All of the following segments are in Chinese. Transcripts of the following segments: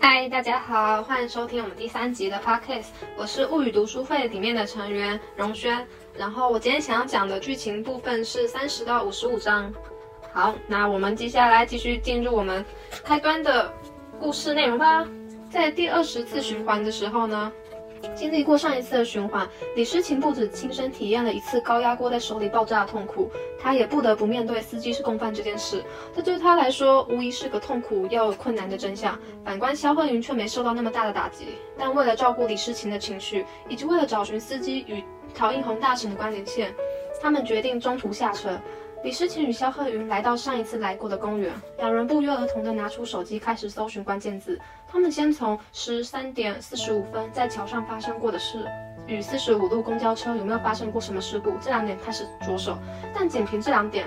嗨，大家好，欢迎收听我们第三集的 podcast，我是物语读书会里面的成员荣轩。然后我今天想要讲的剧情部分是三十到五十五章。好，那我们接下来继续进入我们开端的故事内容吧。在第二十次循环的时候呢，经历过上一次的循环，李诗情不止亲身体验了一次高压锅在手里爆炸的痛苦，她也不得不面对司机是共犯这件事。这对她来说无疑是个痛苦又困难的真相。反观肖鹤云却没受到那么大的打击，但为了照顾李诗情的情绪，以及为了找寻司机与陶映红大婶的关联线，他们决定中途下车。李诗情与肖鹤云来到上一次来过的公园，两人不约而同地拿出手机开始搜寻关键字。他们先从十三点四十五分在桥上发生过的事，与四十五路公交车有没有发生过什么事故这两点开始着手，但仅凭这两点，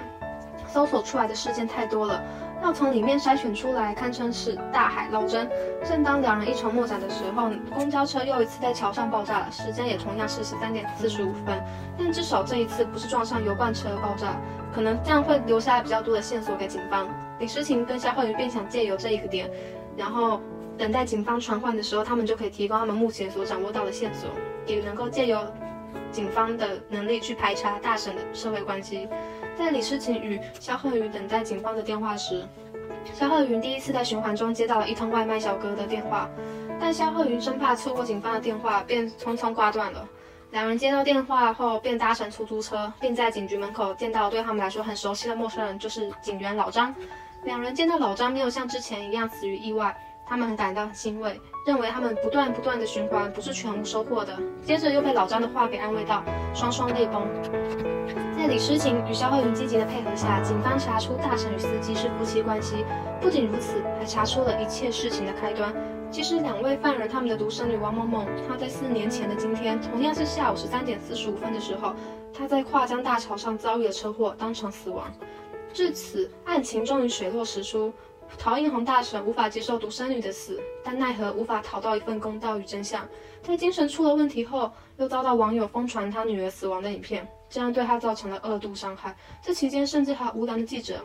搜索出来的事件太多了。要从里面筛选出来，堪称是大海捞针。正当两人一筹莫展的时候，公交车又一次在桥上爆炸了，时间也同样是十三点四十五分。但至少这一次不是撞上油罐车爆炸，可能这样会留下比较多的线索给警方。李诗情跟肖浩宇便想借由这一个点，然后等待警方传唤的时候，他们就可以提供他们目前所掌握到的线索，也能够借由警方的能力去排查大婶的社会关系。在李诗情与肖鹤云等待警方的电话时，肖鹤云第一次在循环中接到了一通外卖小哥的电话，但肖鹤云生怕错过警方的电话，便匆匆挂断了。两人接到电话后，便搭乘出租车，并在警局门口见到对他们来说很熟悉的陌生人，就是警员老张。两人见到老张没有像之前一样死于意外。他们很感到欣慰，认为他们不断不断的循环不是全无收获的。接着又被老张的话给安慰到，双双泪崩。在李诗情与肖鹤云积极的配合下，警方查出大婶与司机是夫妻关系。不仅如此，还查出了一切事情的开端。其实两位犯人他们的独生女王某某，她在四年前的今天，同样是下午十三点四十五分的时候，她在跨江大桥上遭遇了车祸，当场死亡。至此，案情终于水落石出。陶映红大婶无法接受独生女的死，但奈何无法讨到一份公道与真相。在精神出了问题后，又遭到网友疯传她女儿死亡的影片，这样对她造成了二度伤害。这期间，甚至还无良的记者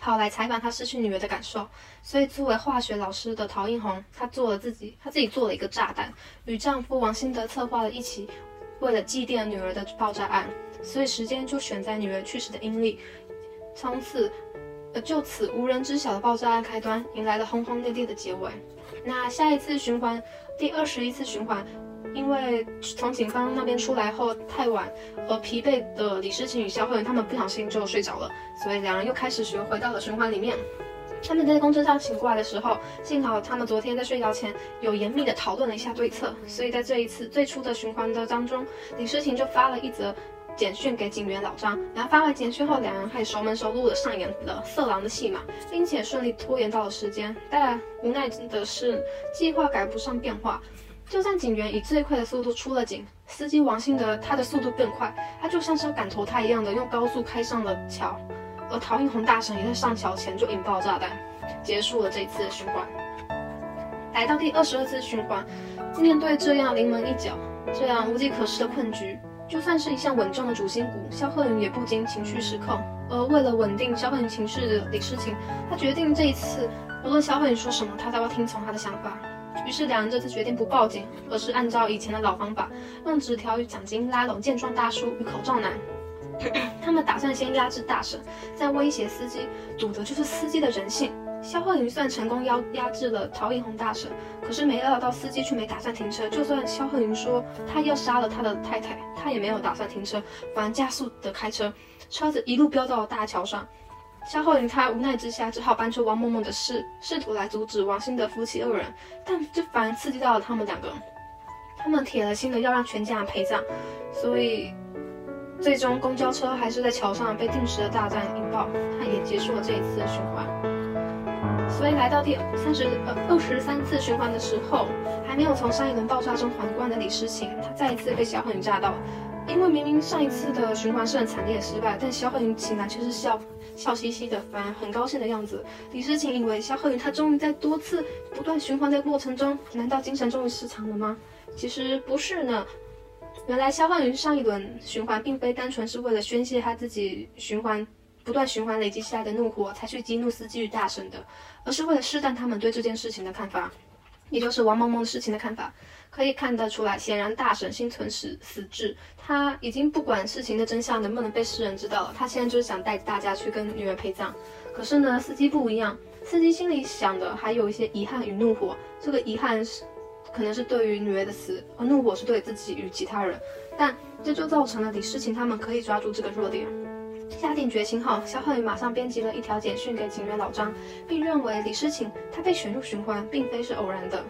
跑来采访她失去女儿的感受。所以，作为化学老师的陶映红，她做了自己，她自己做了一个炸弹，与丈夫王新德策划了一起为了祭奠女儿的爆炸案。所以，时间就选在女儿去世的阴历，从此。就此无人知晓的爆炸案开端，迎来了轰轰烈烈的结尾。那下一次循环，第二十一次循环，因为从警方那边出来后太晚，而疲惫的李诗情与肖鹤云他们不小心就睡着了，所以两人又开始学回到了循环里面。他们在公车上醒过来的时候，幸好他们昨天在睡觉前有严密的讨论了一下对策，所以在这一次最初的循环的当中，李诗情就发了一则。简讯给警员老张，然后发完简讯后，两人开始熟门熟路的上演了色狼的戏码，并且顺利拖延到了时间。但无奈的是，计划赶不上变化。就算警员以最快的速度出了警，司机王兴德他的速度更快，他就像是要赶投胎一样的用高速开上了桥。而陶映红大婶也在上桥前就引爆炸弹，结束了这一次的循环。来到第二十二次循环，面对这样临门一脚、这样无计可施的困局。就算是一向稳重的主心骨，肖鹤云也不禁情绪失控。而为了稳定肖鹤云情绪的李诗情，他决定这一次无论肖鹤云说什么，他都要听从他的想法。于是两人这次决定不报警，而是按照以前的老方法，用纸条与奖金拉拢健壮大叔与口罩男。他们打算先压制大婶，再威胁司机，赌的就是司机的人性。肖鹤云算成功压压制了陶映红大婶，可是没料到司机却没打算停车。就算肖鹤云说他要杀了他的太太，他也没有打算停车，反而加速的开车，车子一路飙到了大桥上。肖鹤云他无奈之下只好搬出王梦梦的事，试图来阻止王兴的夫妻二人，但这反而刺激到了他们两个。他们铁了心的要让全家人陪葬，所以最终公交车还是在桥上被定时的大战引爆，他也结束了这一次的循环。所以来到第三十呃二十三次循环的时候，还没有从上一轮爆炸中缓过来的李诗情，他再一次被小狠云炸到。因为明明上一次的循环是很惨烈的失败，但小狠云醒来却是笑笑嘻嘻的，反而很高兴的样子。李诗情以为小狠云他终于在多次不断循环的过程中，难道精神终于失常了吗？其实不是呢。原来肖焕云上一轮循环并非单纯是为了宣泄他自己循环不断循环累积下来的怒火才去激怒司机与大神的，而是为了试探他们对这件事情的看法，也就是王萌萌的事情的看法。可以看得出来，显然大神心存死死志，他已经不管事情的真相能不能被世人知道了，他现在就是想带着大家去跟女儿陪葬。可是呢，司机不一样，司机心里想的还有一些遗憾与怒火，这个遗憾是。可能是对于女儿的死，而怒火是对自己与其他人，但这就造成了李诗情他们可以抓住这个弱点。下定决心后，肖浩宇马上编辑了一条简讯给警员老张，并认为李诗情他被选入循环并非是偶然的。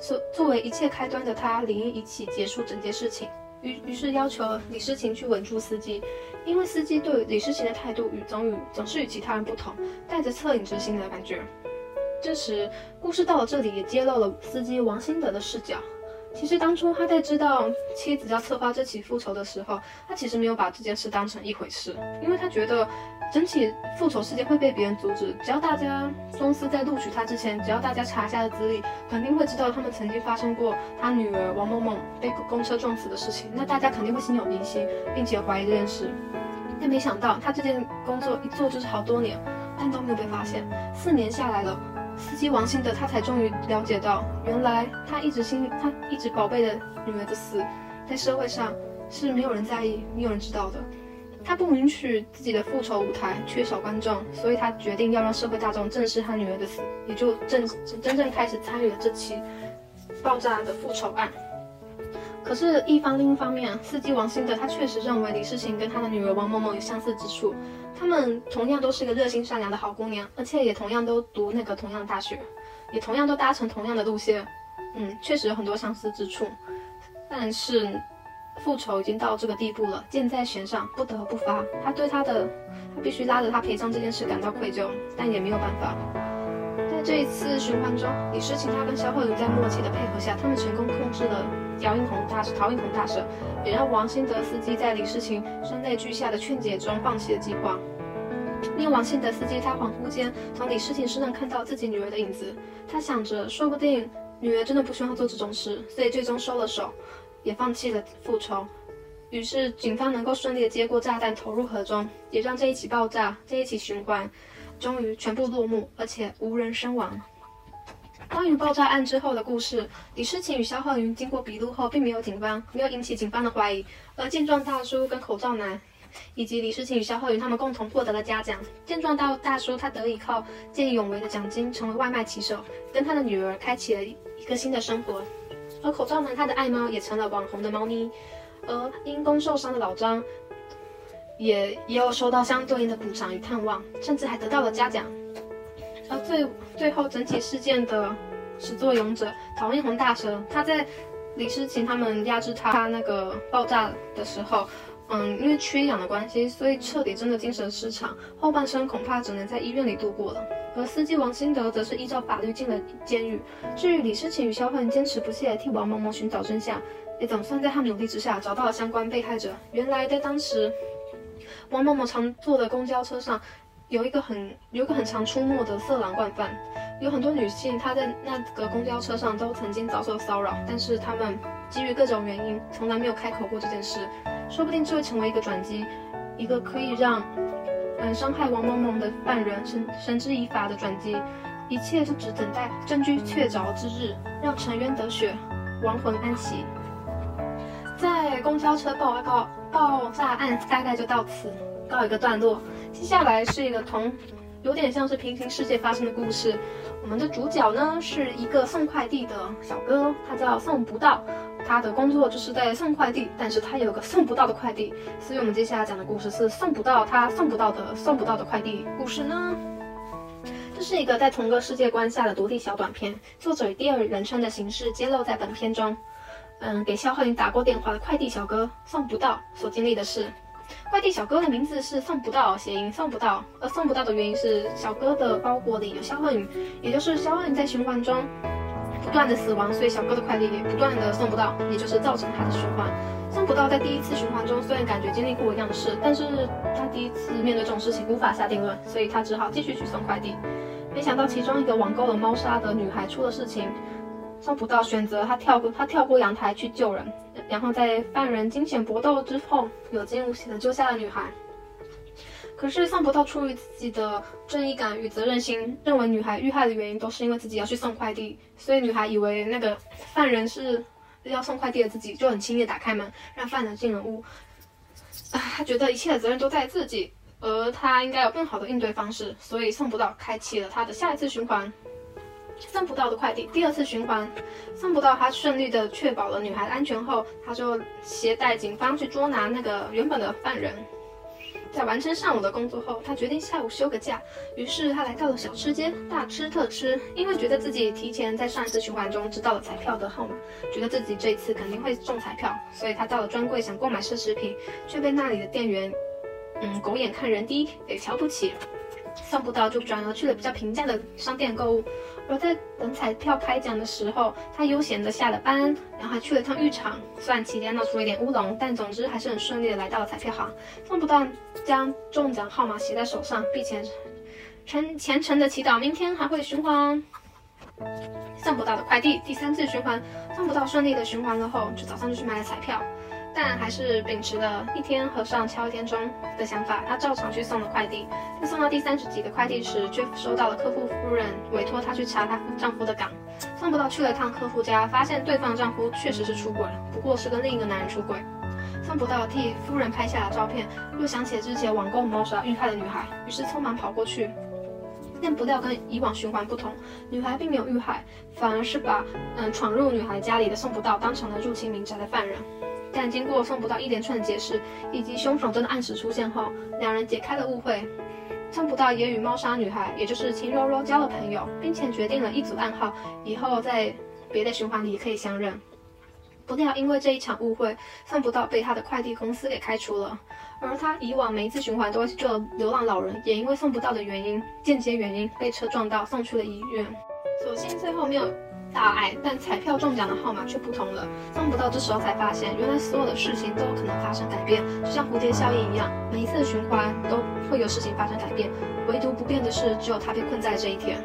作作为一切开端的他，理应一起结束整件事情。于于是要求李诗情去稳住司机，因为司机对李诗情的态度与总与总是与其他人不同，带着恻隐之心的感觉。这时，故事到了这里，也揭露了司机王新德的视角。其实当初他在知道妻子要策划这起复仇的时候，他其实没有把这件事当成一回事，因为他觉得整起复仇事件会被别人阻止。只要大家公司在录取他之前，只要大家查一下的资历，肯定会知道他们曾经发生过他女儿王某某被公车撞死的事情。那大家肯定会心有疑心，并且怀疑这件事。但没想到他这件工作一做就是好多年，但都没有被发现。四年下来了。司机王兴德，他才终于了解到，原来他一直心他一直宝贝的女儿的死，在社会上是没有人在意、没有人知道的。他不允许自己的复仇舞台缺少观众，所以他决定要让社会大众正视他女儿的死，也就正真正开始参与了这起爆炸的复仇案。可是，一方另一方面，司机王兴德他确实认为李世情跟他的女儿王某某有相似之处。他们同样都是个热心善良的好姑娘，而且也同样都读那个同样大学，也同样都搭乘同样的路线，嗯，确实有很多相似之处。但是复仇已经到这个地步了，箭在弦上，不得不发。他对他的，他必须拉着他陪葬这件事感到愧疚，但也没有办法。在这一次循环中，李诗情他跟肖慧茹在默契的配合下，他们成功控制了姚映红大陶映红大婶。也让王新德司机在李世情声泪俱下的劝解中放弃了计划。因为王新德司机他恍惚间从李世情身上看到自己女儿的影子，他想着说不定女儿真的不希望做这种事，所以最终收了手，也放弃了复仇。于是警方能够顺利的接过炸弹投入河中，也让这一起爆炸、这一起循环终于全部落幕，而且无人身亡。关于爆炸案之后的故事，李诗琴与肖鹤云经过笔录后，并没有警方没有引起警方的怀疑。而健壮大叔跟口罩男，以及李诗琴与肖鹤云他们共同获得了嘉奖。健壮大大叔他得以靠见义勇为的奖金成为外卖骑手，跟他的女儿开启了一个新的生活。而口罩男他的爱猫也成了网红的猫咪。而因公受伤的老张，也也有收到相对应的补偿与探望，甚至还得到了嘉奖。而最最后整体事件的始作俑者陶映红大蛇，他在李诗情他们压制他那个爆炸的时候，嗯，因为缺氧的关系，所以彻底真的精神失常，后半生恐怕只能在医院里度过了。而司机王新德则是依照法律进了监狱。至于李诗情与肖焕坚持不懈替王某某寻找真相，也总算在他们努力之下找到了相关被害者。原来在当时，王某某常坐的公交车上。有一个很有一个很常出没的色狼惯犯，有很多女性她在那个公交车上都曾经遭受骚扰，但是她们基于各种原因从来没有开口过这件事，说不定这会成为一个转机，一个可以让嗯伤害王某某的犯人绳绳之以法的转机，一切就只等待证据确凿之日，让沉冤得雪，亡魂安息。在公交车爆爆爆炸案大概就到此告一个段落。接下来是一个同，有点像是平行世界发生的故事。我们的主角呢是一个送快递的小哥，他叫送不到，他的工作就是在送快递，但是他有个送不到的快递，所以我们接下来讲的故事是送不到他送不到的送不到的快递故事呢。这是一个在同个世界观下的独立小短片，作者以第二人称的形式揭露在本片中，嗯，给肖鹤云打过电话的快递小哥送不到所经历的事。快递小哥的名字是送不到，谐音送不到。而送不到的原因是小哥的包裹里有肖恩，也就是肖恩在循环中不断的死亡，所以小哥的快递也不断的送不到，也就是造成他的循环送不到。在第一次循环中，虽然感觉经历过一样的事，但是他第一次面对这种事情无法下定论，所以他只好继续去送快递。没想到其中一个网购了猫砂的女孩出了事情，送不到，选择他跳过他跳过阳台去救人，然后在犯人惊险搏斗之后，有惊无险的救下了女孩。可是送不到出于自己的正义感与责任心，认为女孩遇害的原因都是因为自己要去送快递，所以女孩以为那个犯人是要送快递的自己，就很轻易打开门让犯人进了屋。啊，她觉得一切的责任都在自己，而她应该有更好的应对方式，所以送不到开启了他的下一次循环。送不到的快递，第二次循环送不到，他顺利的确保了女孩安全后，他就携带警方去捉拿那个原本的犯人。在完成上午的工作后，他决定下午休个假。于是他来到了小吃街，大吃特吃。因为觉得自己提前在上一次循环中知道了彩票的号码，觉得自己这一次肯定会中彩票，所以他到了专柜想购买奢侈品，却被那里的店员，嗯，狗眼看人低，给瞧不起。送不到，就转而去了比较平价的商店购物。而在等彩票开奖的时候，他悠闲的下了班，然后还去了趟浴场。虽然期间闹出了一点乌龙，但总之还是很顺利的来到了彩票行。送不到，将中奖号码写在手上，并且虔虔诚的祈祷明天还会循环。送不到的快递，第三次循环，送不到顺利的循环了后，就早上就去买了彩票。但还是秉持了一天和尚敲一天钟的想法，他照常去送了快递。在送到第三十几个快递时，却收到了客户夫人委托他去查她丈夫的岗。送不到去了趟客户家，发现对方丈夫确实是出轨了，不过是跟另一个男人出轨。送不到替夫人拍下了照片，又想起之前网购猫砂遇害的女孩，于是匆忙跑过去。但不料跟以往循环不同，女孩并没有遇害，反而是把嗯闯入女孩家里的送不到当成了入侵民宅的犯人。但经过送不到一连串的解释，以及凶手真的按时出现后，两人解开了误会。送不到也与猫砂女孩，也就是秦柔柔交了朋友，并且决定了一组暗号，以后在别的循环里可以相认。不料因为这一场误会，送不到被他的快递公司给开除了。而他以往每一次循环都会去救流浪老人，也因为送不到的原因，间接原因被车撞到，送去了医院。所幸最后没有。大爱，但彩票中奖的号码却不同了。送不到这时候才发现，原来所有的事情都有可能发生改变，就像蝴蝶效应一样，每一次循环都会有事情发生改变，唯独不变的是，只有他被困在这一天。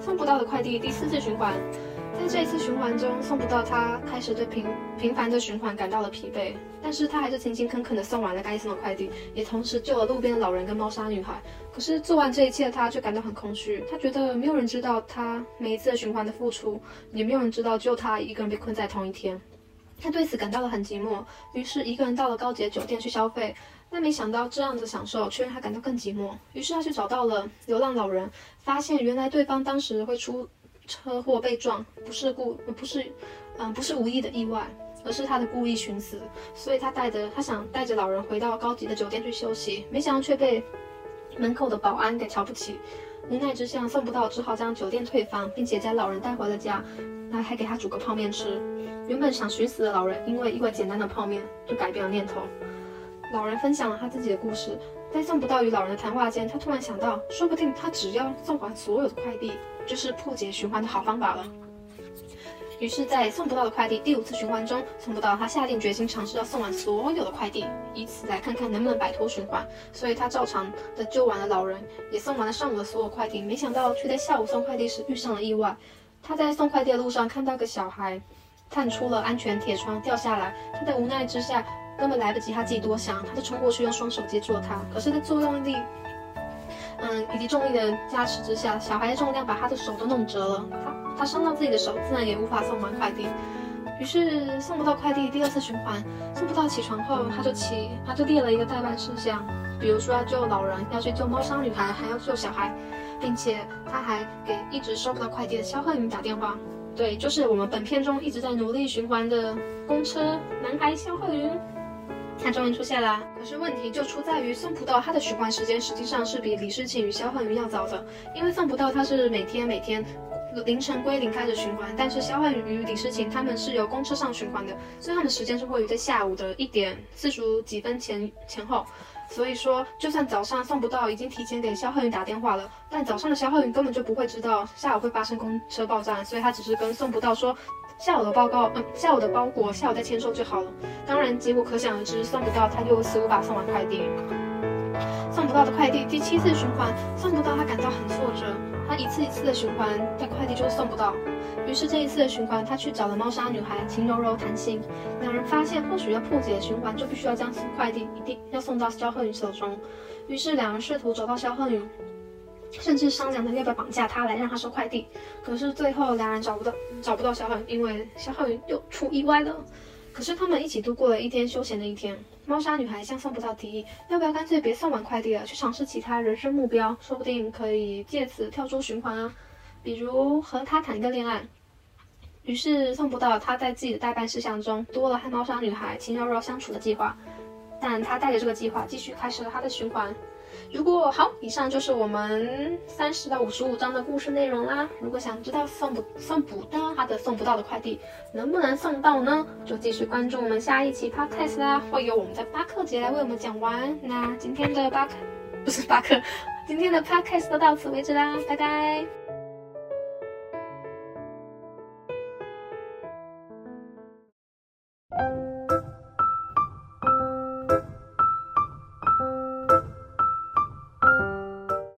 送不到的快递第四次循环。在这一次循环中，送不到他开始对频频繁的循环感到了疲惫，但是他还是勤勤恳恳地送完了该送的快递，也同时救了路边的老人跟猫砂女孩。可是做完这一切，他却感到很空虚。他觉得没有人知道他每一次循环的付出，也没有人知道只有他一个人被困在同一天。他对此感到了很寂寞，于是一个人到了高级的酒店去消费。但没想到这样的享受却让他感到更寂寞。于是他去找到了流浪老人，发现原来对方当时会出。车祸被撞不是故不是，嗯不是无意的意外，而是他的故意寻死。所以他带着他想带着老人回到高级的酒店去休息，没想到却被门口的保安给瞧不起。无奈之下送不到，只好将酒店退房，并且将老人带回了家，那还给他煮个泡面吃。原本想寻死的老人，因为一碗简单的泡面就改变了念头。老人分享了他自己的故事，在送不到与老人的谈话间，他突然想到，说不定他只要送完所有的快递。就是破解循环的好方法了。于是，在送不到的快递第五次循环中，送不到，他下定决心尝试要送完所有的快递，以此来看看能不能摆脱循环。所以他照常的救完了老人，也送完了上午的所有快递。没想到，却在下午送快递时遇上了意外。他在送快递的路上看到个小孩探出了安全铁窗掉下来，他在无奈之下根本来不及他自己多想，他就冲过去用双手接住了他。可是，在作用力。嗯，以及重力的加持之下，小孩的重量把他的手都弄折了。他他伤到自己的手，自然也无法送完快递。于是送不到快递，第二次循环送不到。起床后，他就起，他就列了一个代办事项，比如说要救老人，要去救猫砂女孩，还要救小孩，并且他还给一直收不到快递的肖鹤云打电话。对，就是我们本片中一直在努力循环的公车男孩肖鹤云。他终于出现了，可是问题就出在于送不到他的循环时间实际上是比李诗情与肖焕宇要早的，因为送不到他是每天每天凌晨归零开始循环，但是肖焕宇与李诗情他们是由公车上循环的，所以他们时间是位于在下午的一点四十几分前前后，所以说就算早上送不到，已经提前给肖焕宇打电话了，但早上的肖焕宇根本就不会知道下午会发生公车爆炸，所以他只是跟送不到说。下午的报告，嗯，下午的包裹，下午再签收就好了。当然，结果可想而知，送不到，他就死无法送完快递。送不到的快递第七次循环，送不到，他感到很挫折。他一次一次的循环，但快递就是送不到。于是这一次的循环，他去找了猫砂女孩秦柔柔谈心。两人发现，或许要破解循环，就必须要将快递一定要送到肖鹤云手中。于是两人试图找到肖鹤云，甚至商量着要不要绑架他来让他收快递。可是最后两人找不到找不到萧鹤云，因为萧鹤云又出意外了。可是他们一起度过了一天休闲的一天。猫砂女孩向送不到提议，要不要干脆别送完快递了，去尝试其他人生目标，说不定可以借此跳出循环啊。比如和他谈一个恋爱。于是送不到，他在自己的代办事项中多了和猫砂女孩秦柔柔相处的计划。但他带着这个计划继续开始了他的循环。如果好，以上就是我们三十到五十五章的故事内容啦。如果想知道送不送不到他的送不到的快递能不能送到呢？就继续关注我们下一期 podcast 啦，会有我们的巴克姐来为我们讲完。那今天的巴克不是巴克，今天的 podcast 都到此为止啦，拜拜。